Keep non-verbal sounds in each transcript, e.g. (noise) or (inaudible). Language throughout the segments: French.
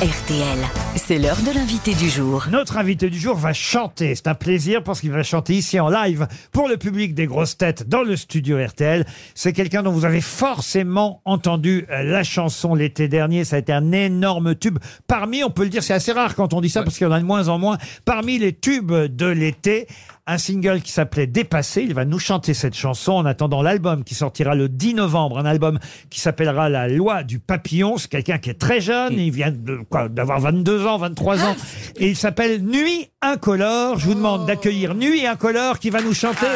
RTL, c'est l'heure de l'invité du jour. Notre invité du jour va chanter. C'est un plaisir parce qu'il va chanter ici en live pour le public des grosses têtes dans le studio RTL. C'est quelqu'un dont vous avez forcément entendu euh, la chanson l'été dernier. Ça a été un énorme tube. Parmi, on peut le dire, c'est assez rare quand on dit ça parce qu'il y en a de moins en moins. Parmi les tubes de l'été, un single qui s'appelait Dépassé. Il va nous chanter cette chanson en attendant l'album qui sortira le 10 novembre. Un album qui s'appellera La loi du papillon. C'est quelqu'un qui est très jeune. Il vient de, quoi, d'avoir 22 ans, 23 ans. Et il s'appelle Nuit Incolore. Je vous demande d'accueillir Nuit Incolore qui va nous chanter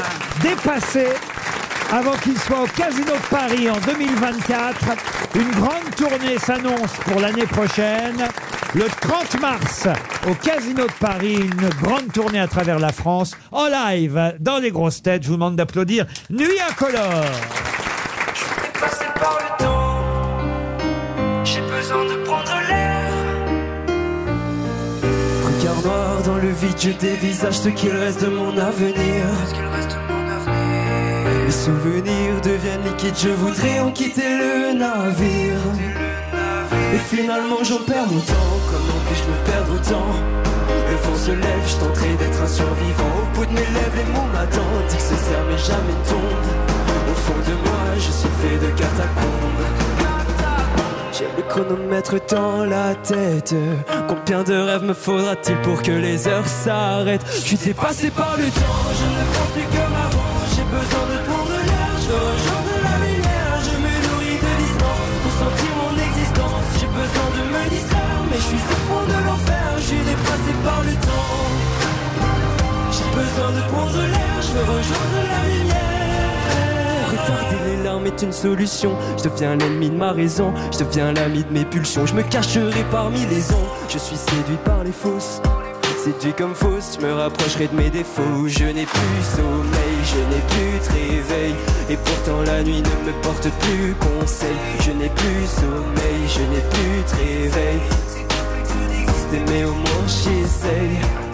Dépassé avant qu'il soit au Casino de Paris en 2024. Une grande tournée s'annonce pour l'année prochaine. Le 30 mars, au Casino de Paris, une grande tournée à travers la France, en live, dans les grosses têtes. Je vous demande d'applaudir Nuit Incolore. Passé par le temps, j'ai besoin de prendre l'air. Regard noir dans le vide, je dévisage ce qu'il reste de mon avenir. Ce qu'il reste de mon avenir. Les souvenirs deviennent liquides, je voudrais en quitter le navire. Et finalement j'en perds mon temps, comment puis-je me perdre autant Le vent se lève, je tenterai d'être un survivant. Au bout de mes lèvres, les mots m'attendent, que ce serre mais jamais tombe. Au fond de moi, je suis fait de catacombes. J'ai le chronomètre dans la tête. Combien de rêves me faudra-t-il pour que les heures s'arrêtent? Je suis dépassé par le temps, je ne pense plus comme avant. J'ai besoin de rejoindre la lumière. Retarder les larmes est une solution. Je deviens l'ennemi de ma raison. Je deviens l'ami de mes pulsions. Je me cacherai parmi les ondes. Je suis séduit par les fausses. Séduit comme fausse, je me rapprocherai de mes défauts. Je n'ai plus sommeil, je n'ai plus de réveil. Et pourtant la nuit ne me porte plus conseil. Je n'ai plus sommeil, je n'ai plus de réveil. Mais au moins j'essaye.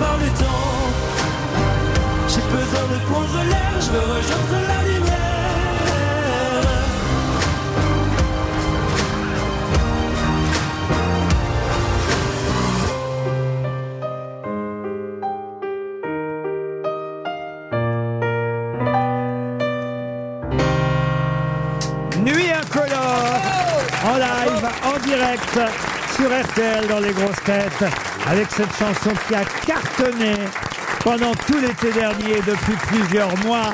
par le temps. J'ai besoin de prendre l'air, je veux rejoindre la lumière. Nuit incolore en live, en direct sur RTL dans les grosses têtes avec cette chanson qui a cartonné pendant tout l'été dernier depuis plusieurs mois.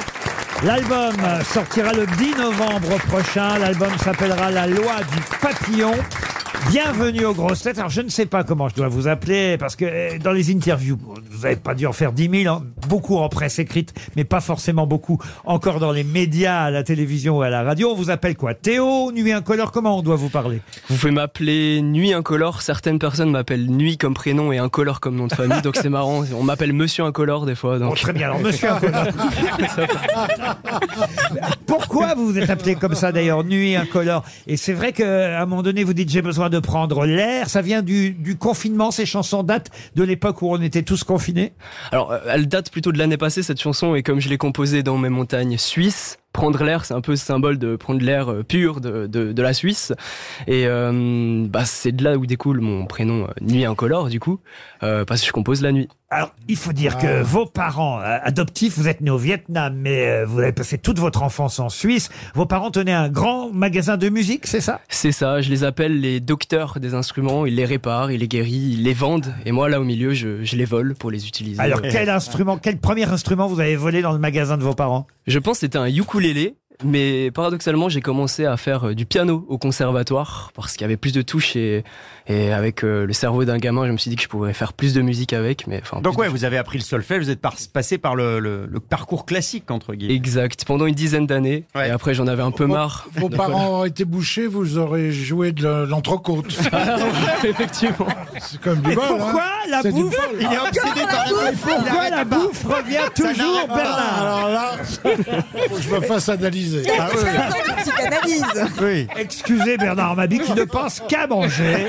L'album sortira le 10 novembre prochain. L'album s'appellera La loi du papillon. Bienvenue aux grosses têtes. Alors je ne sais pas comment je dois vous appeler parce que euh, dans les interviews, vous n'avez pas dû en faire 10 000, hein, beaucoup en presse écrite, mais pas forcément beaucoup encore dans les médias, à la télévision ou à la radio. On vous appelle quoi? Théo, Nuit Incolore? Comment on doit vous parler? Vous pouvez m'appeler Nuit Incolore. Certaines personnes m'appellent Nuit comme prénom et Incolore comme nom de famille, donc c'est marrant. On m'appelle Monsieur Incolore des fois. Bon, Donc... Très bien, alors monsieur Incolore. (laughs) Pourquoi vous vous êtes appelé comme ça d'ailleurs, Nuit Incolore? Et c'est vrai qu'à un moment donné, vous dites j'ai besoin de prendre l'air. Ça vient du, confinement, ces chansons datent de l'époque où on était tous confinés Alors, euh, elle date plutôt de l'année passée cette chanson et comme je l'ai composée dans mes montagnes suisses. Prendre l'air, c'est un peu symbole de prendre l'air euh, pur de, de, la Suisse. Et euh, bah, c'est de là où découle mon prénom Nuit Incolore, du coup, parce que je compose la nuit. Alors, il faut dire que vos parents euh, adoptifs, vous êtes nés au Vietnam, mais euh, vous avez passé toute votre enfance en Suisse. Vos parents tenaient un grand magasin de musique, c'est ça? C'est ça, je les appelle les docteurs des instruments, ils les réparent, ils les guérissent, ils les vendent, et moi là au milieu, je, je les vole pour les utiliser. Alors, quel instrument, quel premier instrument vous avez volé dans le magasin de vos parents? Je pense que c'était un ukulélé, mais paradoxalement, j'ai commencé à faire euh, du piano au conservatoire parce qu'il y avait plus de touches et, et avec euh, le cerveau d'un gamin, je me suis dit que je pourrais faire plus de musique avec. Mais enfin, Donc ouais, de- vous avez appris le solfège, vous êtes par- passé par le, le- le parcours classique entre guillemets. Exact, pendant une dizaine d'années. Ouais. Et après, j'en avais un peu marre. Vos (laughs) parents auraient été bouchés, vous aurez joué de l'entrecôte. (laughs) voilà. (laughs) Effectivement. C'est comme du Et bol. pourquoi hein. la bouffe bol. Il est obsédé par la bouffe. Pourquoi la bouffe revient toujours, Bernard Alors là, faut que je me fasse analyser. Ah (laughs) Oui. Excusez Bernard Mabi qui ne pense qu'à manger.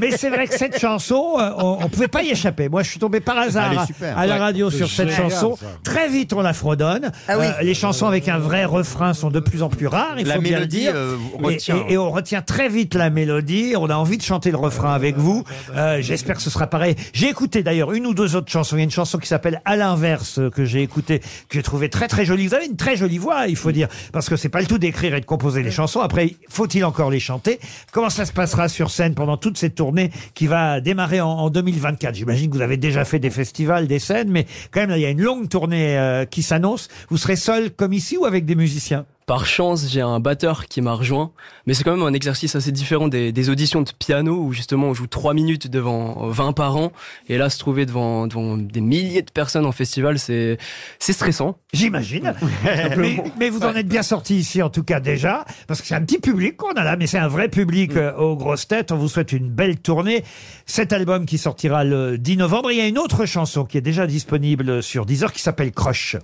Mais c'est vrai que cette chanson, euh, on, on pouvait pas y échapper. Moi, je suis tombé par hasard est à- super. à la Ouais. radio sur cette génial, chanson. ça. Très vite, on la fredonne. Euh, les chansons avec un vrai refrain sont de plus en plus rares. Il La faut bien le mélodie dire. euh, Et- retient. Et, et on retient très vite la mélodie. On a envie de chanter le refrain avec vous. Euh, J'espère que ce sera pareil. J'ai écouté d'ailleurs une ou deux autres chansons. Il y a une chanson qui s'appelle À l'inverse euh, que j'ai écoutée, que j'ai trouvé très très jolie. Vous avez une très jolie voix, il faut dire, parce que c'est pas le tout d'écrire et de composer les chansons. Après, faut-il encore les chanter? Comment ça se passera sur scène pendant toute cette tournée qui va démarrer en, en 2024 J'imagine que vous avez déjà fait des festivals, des scènes, mais quand même, là, il y a une longue tournée euh, qui s'annonce. Vous serez seul comme ici ou avec des musiciens? Par chance, j'ai un batteur qui m'a rejoint, mais c'est quand même un exercice assez différent des, des auditions de piano où justement on joue trois minutes devant 20 parents et là se trouver devant, devant des milliers de personnes en festival, c'est c'est stressant. J'imagine. (laughs) mais, mais vous en êtes bien sorti ici, en tout cas, déjà. Parce que c'est un petit public qu'on a là, mais c'est un vrai public euh, aux grosses têtes. On vous souhaite une belle tournée. Cet album qui sortira le 10 novembre. Il y a une autre chanson qui est déjà disponible sur Deezer qui s'appelle Crush.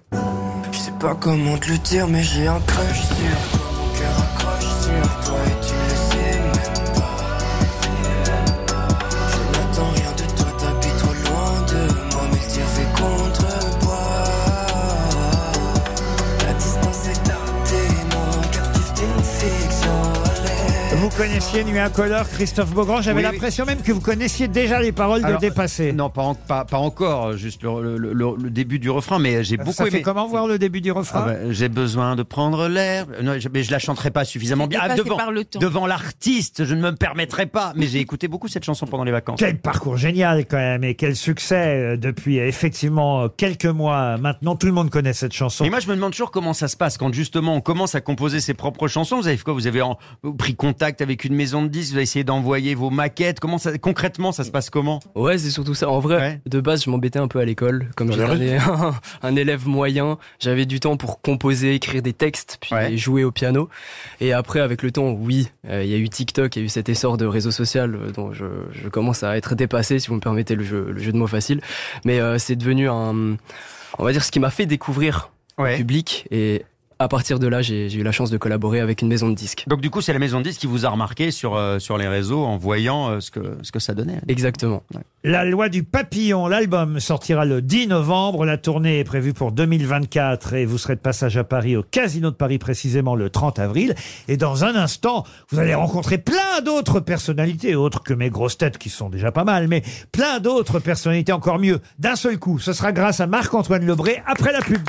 Pas comment te le dire, mais j'ai un crush sur toi. Mon cœur accroche sur toi Vous connaissiez Nuit Incolore, Christophe Beaugrand. J'avais Oui, oui. l'impression même que vous connaissiez déjà les paroles Alors, de Dépasser. Non, pas, en- pas, pas encore, juste le, le- le- le début du refrain, mais j'ai beaucoup Ça fait aimé. comment voir le début du Ah refrain bah, j'ai besoin de prendre l'air. Non, je, mais je la chanterai pas suffisamment bien. Ah, devant devant l'artiste, je ne me permettrai pas. Mais j'ai écouté beaucoup cette chanson pendant les vacances. Quel parcours génial quand même et quel succès euh, depuis euh, effectivement euh, quelques mois maintenant. Tout le monde connaît cette chanson. Et moi, je me demande toujours comment ça se passe quand justement on commence à composer ses propres chansons. Vous avez fait quoi? Vous avez en- pris contact avec une maison de disques Vous avez essayé d'envoyer vos maquettes Comment ça, concrètement, ça se passe comment Ouais, c'est surtout ça. En vrai, Ouais. de base, je m'embêtais un peu à l'école. Comme j'étais un, (laughs) un élève moyen, j'avais du temps pour composer, écrire des textes, puis Ouais. jouer au piano. Et après, avec le temps, oui, euh, il y a eu TikTok, il y a eu cet essor de réseau social euh, dont je, je commence à être dépassé, si vous me permettez le jeu, le jeu de mots facile. Mais euh, c'est devenu un, on va dire, ce qui m'a fait découvrir le Ouais. public. Et à partir de là, j'ai eu la chance de collaborer avec une maison de disques. Donc du coup, c'est la maison de disques qui vous a remarqué sur euh, sur les réseaux en voyant euh, ce que ce que ça donnait. Exactement. La loi du papillon, l'album sortira le 10 novembre. La tournée est prévue pour 2024 et vous serez de passage à Paris au Casino de Paris précisément le 30 avril. Et dans un instant, vous allez rencontrer plein d'autres personnalités, autres que mes grosses têtes qui sont déjà pas mal, mais plein d'autres personnalités encore mieux. D'un seul coup, ce sera grâce à Marc-Antoine Lebré après la pub.